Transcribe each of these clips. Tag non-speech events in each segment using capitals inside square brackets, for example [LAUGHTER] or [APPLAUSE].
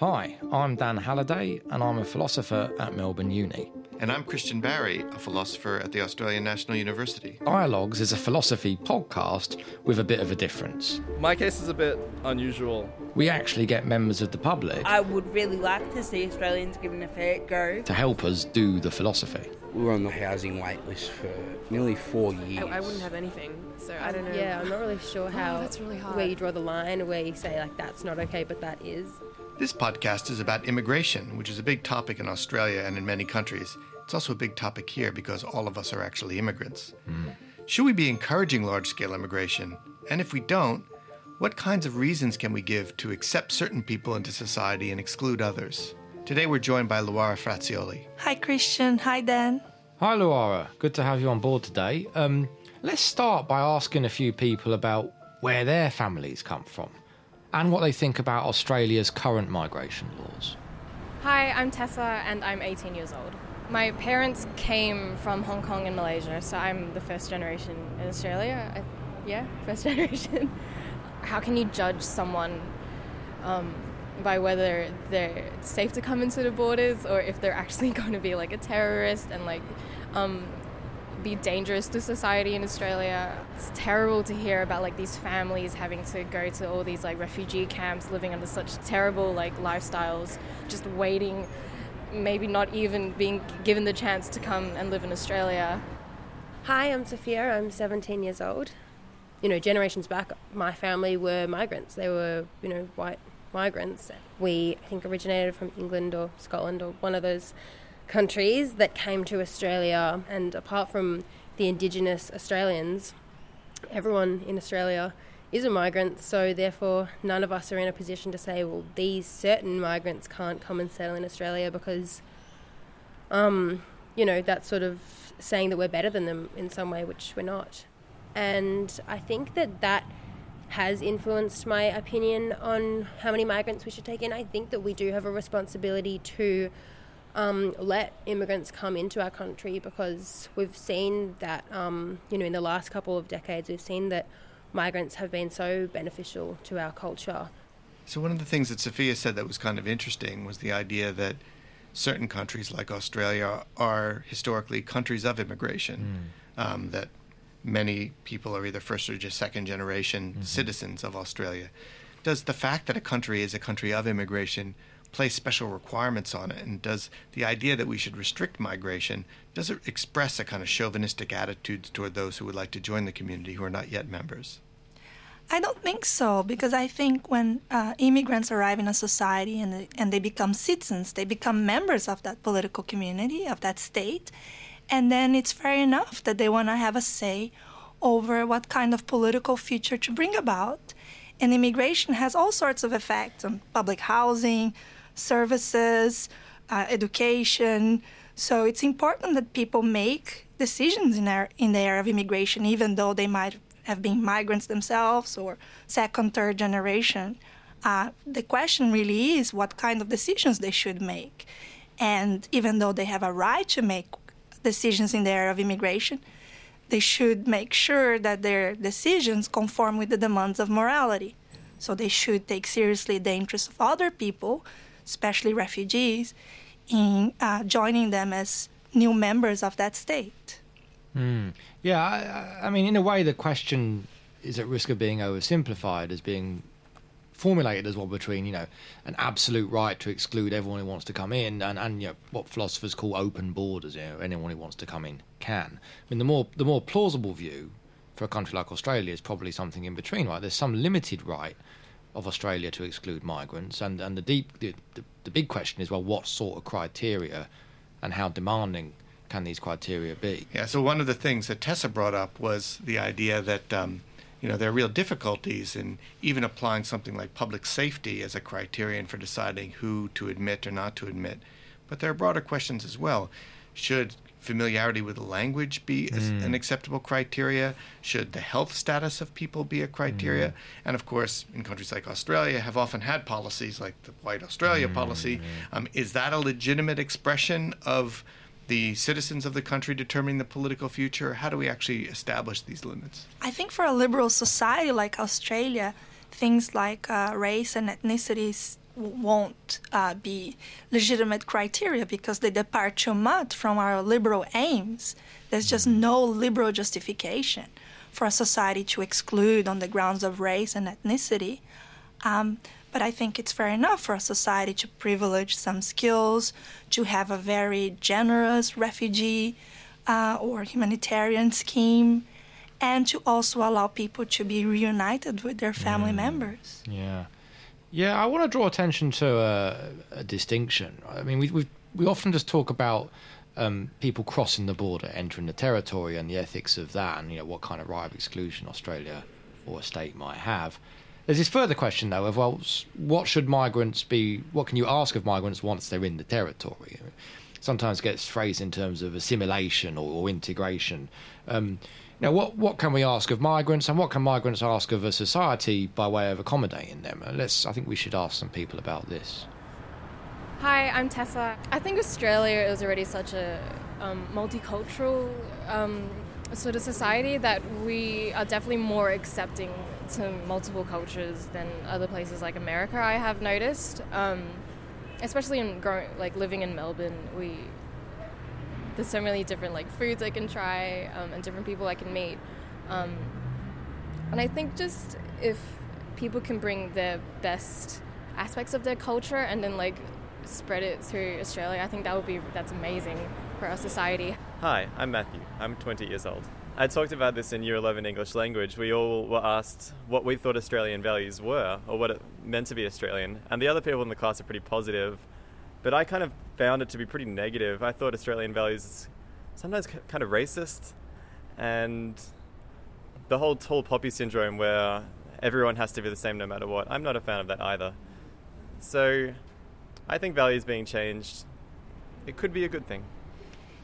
Hi, I'm Dan Halliday, and I'm a philosopher at Melbourne Uni. And I'm Christian Barry, a philosopher at the Australian National University. Dialogues is a philosophy podcast with a bit of a difference. My case is a bit unusual. We actually get members of the public I would really like to see Australians given a fair go. to help us do the philosophy. We were on the housing wait list for nearly four years. I, I wouldn't have anything, so I don't know. Yeah, I'm not really sure oh, how that's really hard. where you draw the line, where you say like that's not okay, but that is. This podcast is about immigration, which is a big topic in Australia and in many countries. It's also a big topic here because all of us are actually immigrants. Should we be encouraging large scale immigration? And if we don't, what kinds of reasons can we give to accept certain people into society and exclude others? Today we're joined by Luara Ferracioli. Hi, Christian. Hi, Dan. Hi, Luara. Good to have you on board today. Um, let's start by asking a few people about where their families come from and what they think about Australia's current migration laws. Hi, I'm Tessa, and I'm 18 years old. My parents came from Hong Kong and Malaysia, so I'm the first generation in Australia. I, yeah, first [LAUGHS] generation. How can you judge someone um, by whether they're safe to come into the borders or if they're actually [LAUGHS] going to be like a terrorist and like um, be dangerous to society in Australia. It's terrible to hear about like these families having to go to all these like refugee camps, living under such terrible like lifestyles, just waiting, maybe not even being given the chance to come and live in Australia. Hi, I'm Sophia. I'm 17 years old. You know, generations back, my family were migrants. They were, you know, white migrants. We, I think, originated from England or Scotland or one of those countries that came to Australia. And apart from the Indigenous Australians, everyone in Australia is a migrant. So therefore, none of us are in a position to say, well, these certain migrants can't come and settle in Australia because, um, you know, that's sort of saying that we're better than them in some way, which we're not. And I think that that has influenced my opinion on how many migrants we should take in. I think that we do have a responsibility to um, let immigrants come into our country because we've seen that, um, you know, in the last couple of decades, we've seen that migrants have been so beneficial to our culture. So, one of the things that Sophia said that was kind of interesting was the idea that certain countries like Australia are historically countries of immigration, um, that many people are either first or just second generation citizens of Australia. Does the fact that a country is a country of immigration place special requirements on it? And does the idea that we should restrict migration, does it express a kind of chauvinistic attitudes toward those who would like to join the community who are not yet members? I don't think so because I think when uh, immigrants arrive in a society and and they become citizens, they become members of that political community, of that state, and then it's fair enough that they want to have a say over what kind of political future to bring about. And immigration has all sorts of effects on public housing, services, uh, education. So it's important that people make decisions in their in the area of immigration, even though they might have been migrants themselves or second, third generation. Uh, the question really is what kind of decisions they should make. And even though they have a right to make decisions in the area of immigration, they should make sure that their decisions conform with the demands of morality. So they should take seriously the interests of other people, especially refugees, in uh, joining them as new members of that state. Yeah, I, I- mean, in a way, the question is at risk of being oversimplified as being formulated as one between, you know, an absolute right to exclude everyone who wants to come in and, and you know, what philosophers call open borders, you know, anyone who wants to come in can. I mean, the more, the more plausible view for a country like Australia is probably something in between, right? There's some limited right of Australia to exclude migrants, and, and the deep, the, the, the big question is, well, what sort of criteria and how demanding can these criteria be? Yeah, so one of the things that Tessa brought up was the idea that um, you know there are real difficulties in even applying something like public safety as a criterion for deciding who to admit or not to admit. But there are broader questions as well. Should familiarity with the language be as an acceptable criteria? Should the health status of people be a criteria? And of course, in countries like Australia, have often had policies like the White Australia policy. Um, is that a legitimate expression of the citizens of the country determining the political future? How do we actually establish these limits? I think for a liberal society like Australia, things like uh, race and ethnicity is won't uh, be legitimate criteria because they depart too much from our liberal aims. There's just mm-hmm. no liberal justification for a society to exclude on the grounds of race and ethnicity. Um, but I think it's fair enough for a society to privilege some skills, to have a very generous refugee uh, or humanitarian scheme, and to also allow people to be reunited with their family mm. members. Yeah. Yeah, I want to draw attention to a, a distinction. I mean, we we we often just talk about um, people crossing the border, entering the territory, and the ethics of that, and you know what kind of right of exclusion Australia or a state might have. There's this further question, though, of well, what should migrants be? What can you ask of migrants once they're in the territory? Sometimes gets phrased in terms of assimilation or, or integration. Um, now, what what can we ask of migrants, and what can migrants ask of a society by way of accommodating them? Uh, let's. I think we should ask some people about this. Hi, I'm Tessa. I think Australia is already such a um, multicultural um, sort of society that we are definitely more accepting to multiple cultures than other places like America. I have noticed, um, especially in growing, like living in Melbourne, we there's so many different like foods I can try um, and different people I can meet. Um, and I think just if people can bring their best aspects of their culture and then like spread it through Australia, I think that would be that's amazing for our society. Hi, I'm Matthew. I'm 20 years old. I talked about this in Year 11 English language. We all were asked what we thought Australian values were or what it meant to be Australian, and the other people in the class are pretty positive but I kind of found it to be pretty negative. I thought Australian values is sometimes kind of racist, and the whole tall poppy syndrome where everyone has to be the same no matter what. I'm not a fan of that either. So I think values being changed, it could be a good thing.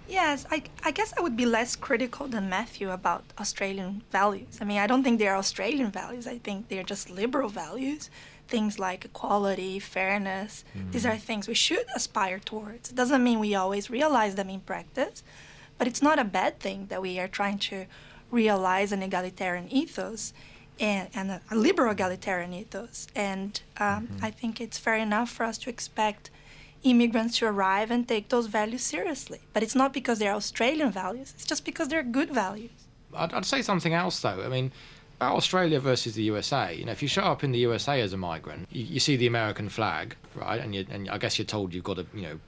Yes, I, I guess I would be less critical than Matthew about Australian values. I mean, I don't think they're Australian values. I think they're just liberal values things like equality, fairness. Mm. These are things we should aspire towards. It doesn't mean we always realize them in practice, but it's not a bad thing that we are trying to realize an egalitarian ethos and, and a, a liberal egalitarian ethos. And um, mm-hmm. I think it's fair enough for us to expect immigrants to arrive and take those values seriously. But it's not because they're Australian values, it's just because they're good values. I'd, I'd say something else, though. I mean, Australia versus the USA, you know, if you show up in the USA as a migrant, you, you see the American flag, right? And, you, and I guess you're told you've got to, you know,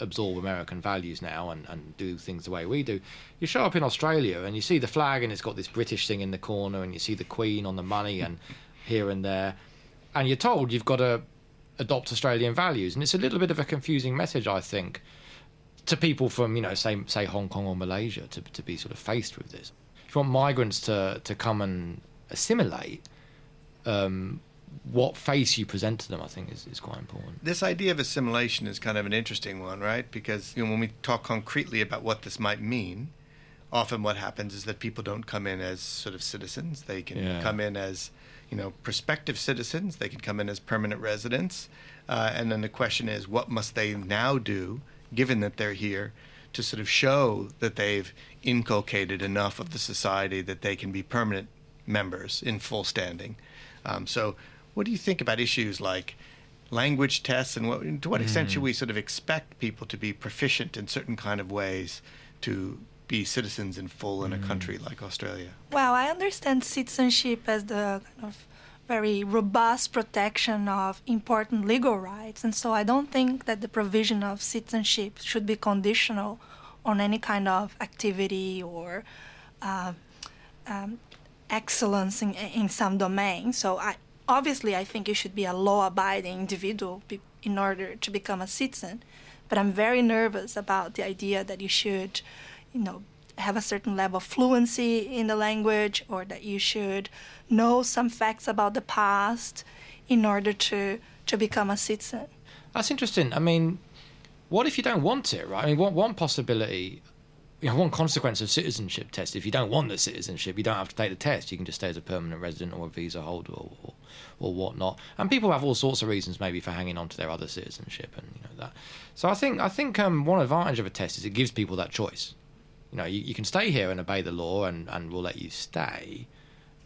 absorb American values now and, and do things the way we do. You show up in Australia and you see the flag and it's got this British thing in the corner and you see the Queen on the money and [LAUGHS] here and there. And you're told you've got to adopt Australian values. And it's a little bit of a confusing message, I think, to people from, you know, say, say Hong Kong or Malaysia to, to be sort of faced with this if you want migrants to, to come and assimilate, um, what face you present to them, I think, is, is quite important. This idea of assimilation is kind of an interesting one, right? Because you know, when we talk concretely about what this might mean, often what happens is that people don't come in as sort of citizens. They can yeah. come in as, you know, prospective citizens. They can come in as permanent residents. Uh, and then the question is, what must they now do, given that they're here, to sort of show that they've inculcated enough of the society that they can be permanent members in full standing. Um, so, what do you think about issues like language tests, and what, to what extent mm. should we sort of expect people to be proficient in certain kind of ways to be citizens in full in a mm. country like Australia? Well, I understand citizenship as the kind of very robust protection of important legal rights. And so I don't think that the provision of citizenship should be conditional on any kind of activity or uh, um, excellence in, in some domain. So I, obviously, I think you should be a law-abiding individual be, in order to become a citizen. But I'm very nervous about the idea that you should, you know, have a certain level of fluency in the language or that you should know some facts about the past in order to, to become a citizen. That's interesting. I mean, what if you don't want it, right? I mean, one, one possibility, you know, one consequence of citizenship test, if you don't want the citizenship, you don't have to take the test. You can just stay as a permanent resident or a visa holder or, or, or whatnot. And people have all sorts of reasons maybe for hanging on to their other citizenship and you know that. So I think I think um, one advantage of a test is it gives people that choice you know, you, you can stay here and obey the law and, and we'll let you stay,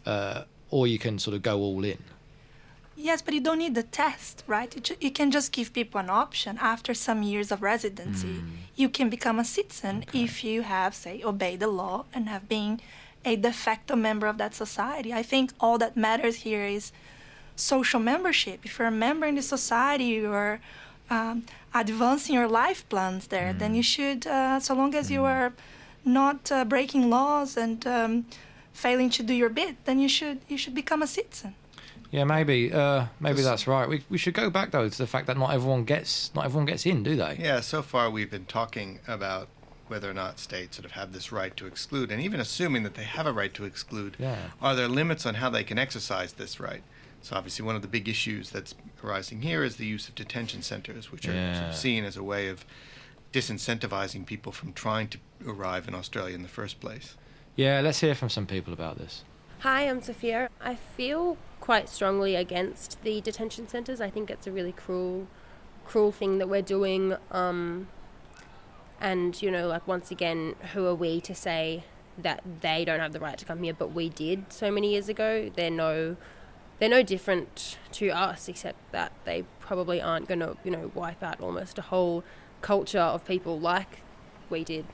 uh, or you can sort of go all in. Yes, but you don't need the test, right? You, ju- you can just give people an option after some years of residency. You can become a citizen if you have, say, obeyed the law and have been a de facto member of that society. I think all that matters here is social membership. If you're a member in the society, you're um, advancing your life plans there, then you should, uh, so long as you are not uh, breaking laws and um, failing to do your bit, then you should you should become a citizen. Yeah, maybe, uh, maybe that's right. We we should go back though to the fact that not everyone gets not everyone gets in, do they? Yeah, so far we've been talking about whether or not states sort of have this right to exclude, and even assuming that they have a right to exclude, Yeah. are there limits on how they can exercise this right? So obviously, one of the big issues that's arising here is the use of detention centers, which are sort of seen as a way of disincentivizing people from trying to arrive in Australia in the first place. Yeah, let's hear from some people about this. Hi, I'm Sophia. I feel quite strongly against the detention centres. I think it's a really cruel, cruel thing that we're doing. Um, and you know, like once again, who are we to say that they don't have the right to come here, but we did so many years ago? They're no, they're no different to us, except that they probably aren't going to, you know, wipe out almost a whole culture of people like we did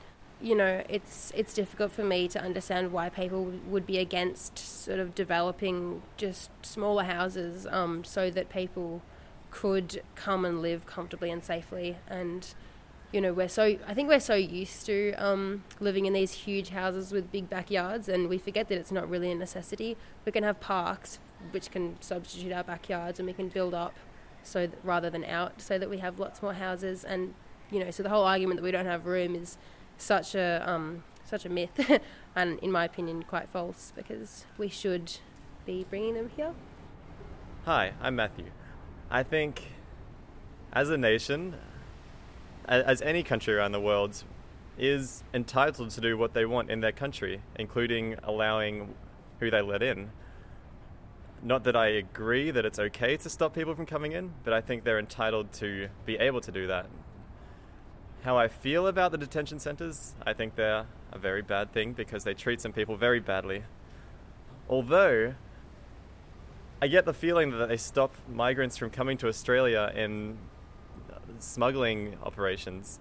you know, it's it's difficult for me to understand why people would be against sort of developing just smaller houses um, so that people could come and live comfortably and safely. And you know, we're so I think we're so used to um, living in these huge houses with big backyards, and we forget that it's not really a necessity. We can have parks which can substitute our backyards, and we can build up so that, rather than out, so that we have lots more houses. And you know, so the whole argument that we don't have room is such a um, such a myth, [LAUGHS] and in my opinion, quite false because we should be bringing them here. Hi, I'm Matthew. I think as a nation, as any country around the world, is entitled to do what they want in their country, including allowing who they let in. Not that I agree that it's okay to stop people from coming in, but I think they're entitled to be able to do that. How I feel about the detention centres, I think they're a very bad thing because they treat some people very badly. Although, I get the feeling that they stop migrants from coming to Australia in smuggling operations,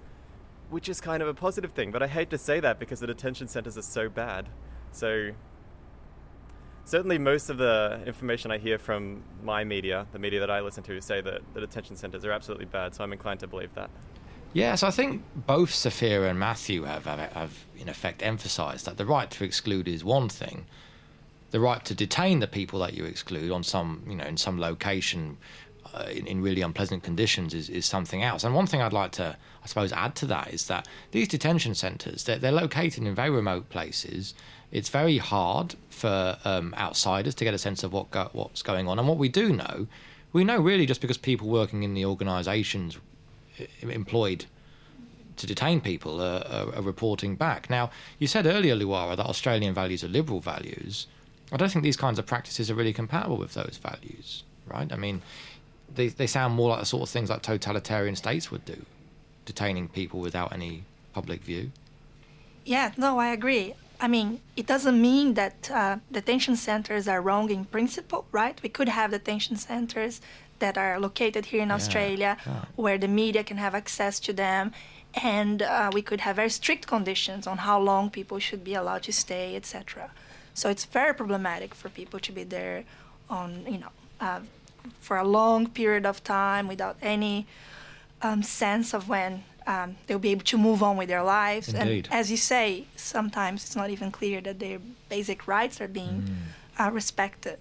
which is kind of a positive thing. But I hate to say that because the detention centres are so bad. So, certainly, most of the information I hear from my media, the media that I listen to, say that the detention centres are absolutely bad. So I'm inclined to believe that. Yes, I think both Sophia and Matthew have, have, have in effect emphasised that the right to exclude is one thing. The right to detain the people that you exclude on some, you know, in some location, uh, in, in really unpleasant conditions, is, is something else. And one thing I'd like to, I suppose, add to that is that these detention centres, they're, they're located in very remote places. It's very hard for um, outsiders to get a sense of what go, what's going on. And what we do know, we know really just because people working in the organisations employed to detain people are, are, are, reporting back. Now, you said earlier, Luara, that Australian values are liberal values. I don't think these kinds of practices are really compatible with those values, right? I mean, they, they sound more like the sort of things like totalitarian states would do, detaining people without any public view. Yeah, no, I agree. I mean, it doesn't mean that uh, detention centers are wrong in principle, right? We could have detention centers that are located here in Yeah, Australia yeah. where the media can have access to them. And uh, we could have very strict conditions on how long people should be allowed to stay, etc. So it's very problematic for people to be there on, you know, uh, for a long period of time without any um, sense of when um, they'll be able to move on with their lives. Indeed. And as you say, sometimes it's not even clear that their basic rights are being uh, respected.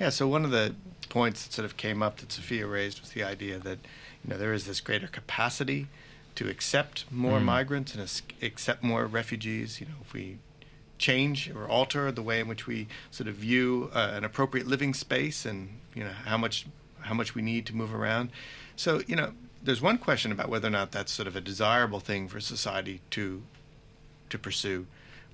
Yeah, so one of the points that sort of came up that Sophia raised was the idea that you know there is this greater capacity to accept more Mm. migrants and accept more refugees. You know, if we change or alter the way in which we sort of view uh, an appropriate living space and you know how much how much we need to move around. So you know, there's one question about whether or not that's sort of a desirable thing for society to to pursue.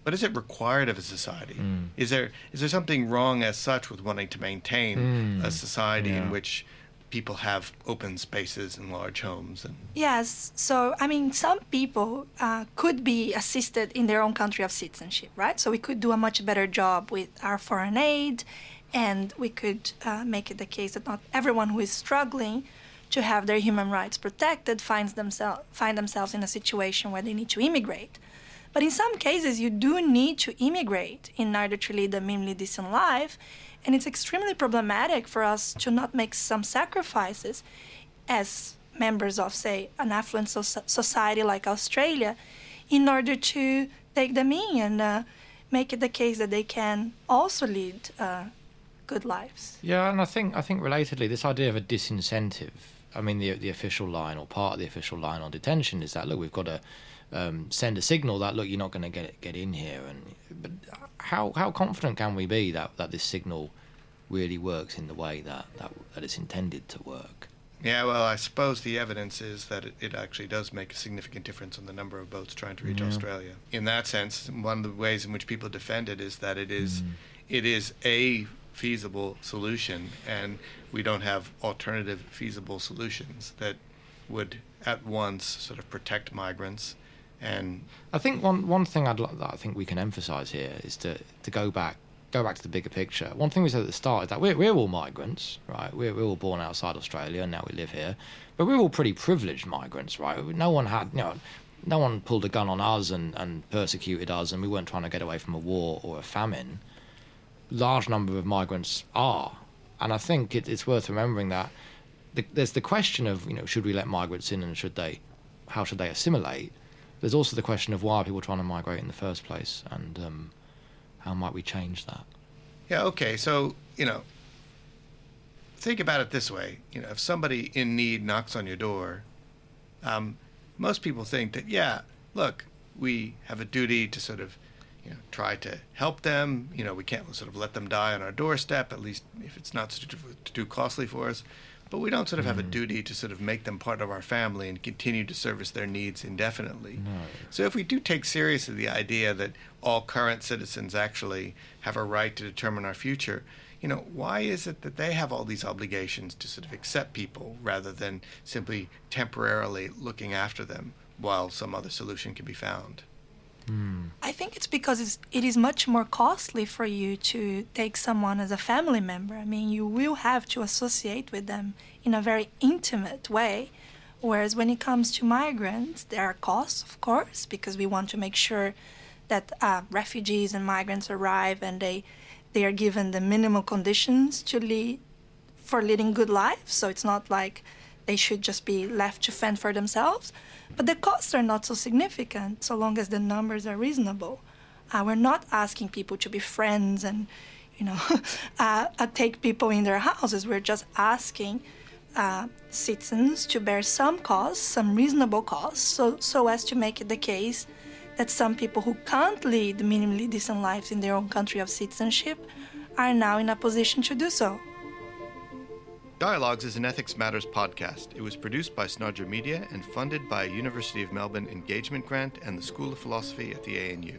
But is it required of a society? Mm. Is there is there something wrong as such with wanting to maintain Mm. a society Yeah. in which people have open spaces and large homes and Yes, so I mean, some people uh, could be assisted in their own country of citizenship, right? So we could do a much better job with our foreign aid and we could uh, make it the case that not everyone who is struggling to have their human rights protected finds themselves find themselves in a situation where they need to immigrate. But in some cases, you do need to immigrate in order to lead a minimally decent life, and it's extremely problematic for us to not make some sacrifices as members of, say, an affluent so- society like Australia in order to take them in and uh, make it the case that they can also lead uh, good lives. Yeah, and I think I think relatedly, this idea of a disincentive. I mean, the the official line or part of the official line on detention is that look, we've got to um, send a signal that look, you're not going to get get in here. And but how how confident can we be that that this signal really works in the way that that, that it's intended to work? Yeah, well, I suppose the evidence is that it, it, actually does make a significant difference on the number of boats trying to reach Yeah. Australia. In that sense, one of the ways in which people defend it is that it is, Mm. it is a feasible solution, and we don't have alternative feasible solutions that would at once sort of protect migrants and I think one one thing I'd li- that I think we can emphasise here is to to go back go back to the bigger picture. One thing we said at the start is that we're we're all migrants, right? We're we're all born outside Australia and now we live here, but we're all pretty privileged migrants, right? No one had you know. No one pulled a gun on us and, and persecuted us, and we weren't trying to get away from a war or a famine. Large number of migrants are, and I think it, it's worth remembering that the, there's the question of you know should we let migrants in and should they, how should they assimilate? There's also the question of why are people trying to migrate in the first place, and um, how might we change that? Yeah, okay. So, you know, think about it this way. You know, if somebody in need knocks on your door, um, most people think that, yeah, look, we have a duty to sort of, you know, try to help them. You know, we can't sort of let them die on our doorstep, at least if it's not too, too costly for us. But we don't sort of have a mm-hmm. duty to sort of make them part of our family and continue to service their needs indefinitely. So if we do take seriously the idea that all current citizens actually have a right to determine our future, you know, why is it that they have all these obligations to sort of accept people rather than simply temporarily looking after them while some other solution can be found? I think it's because it's, it is much more costly for you to take someone as a family member. I mean, you will have to associate with them in a very intimate way. Whereas when it comes to migrants, there are costs, of course, because we want to make sure that uh, refugees and migrants arrive and they they are given the minimal conditions to lead for leading good lives. So it's not like they should just be left to fend for themselves. But the costs are not so significant so long as the numbers are reasonable. Uh, we're not asking people to be friends and, you know, [LAUGHS] uh, uh, take people in their houses. We're just asking uh, citizens to bear some costs, some reasonable costs, so, so as to make it the case that some people who can't lead minimally decent lives in their own country of citizenship are now in a position to do so. Dialogues is an Ethics Matters podcast. It was produced by Snodger Media and funded by a University of Melbourne engagement grant and the School of Philosophy at the ANU.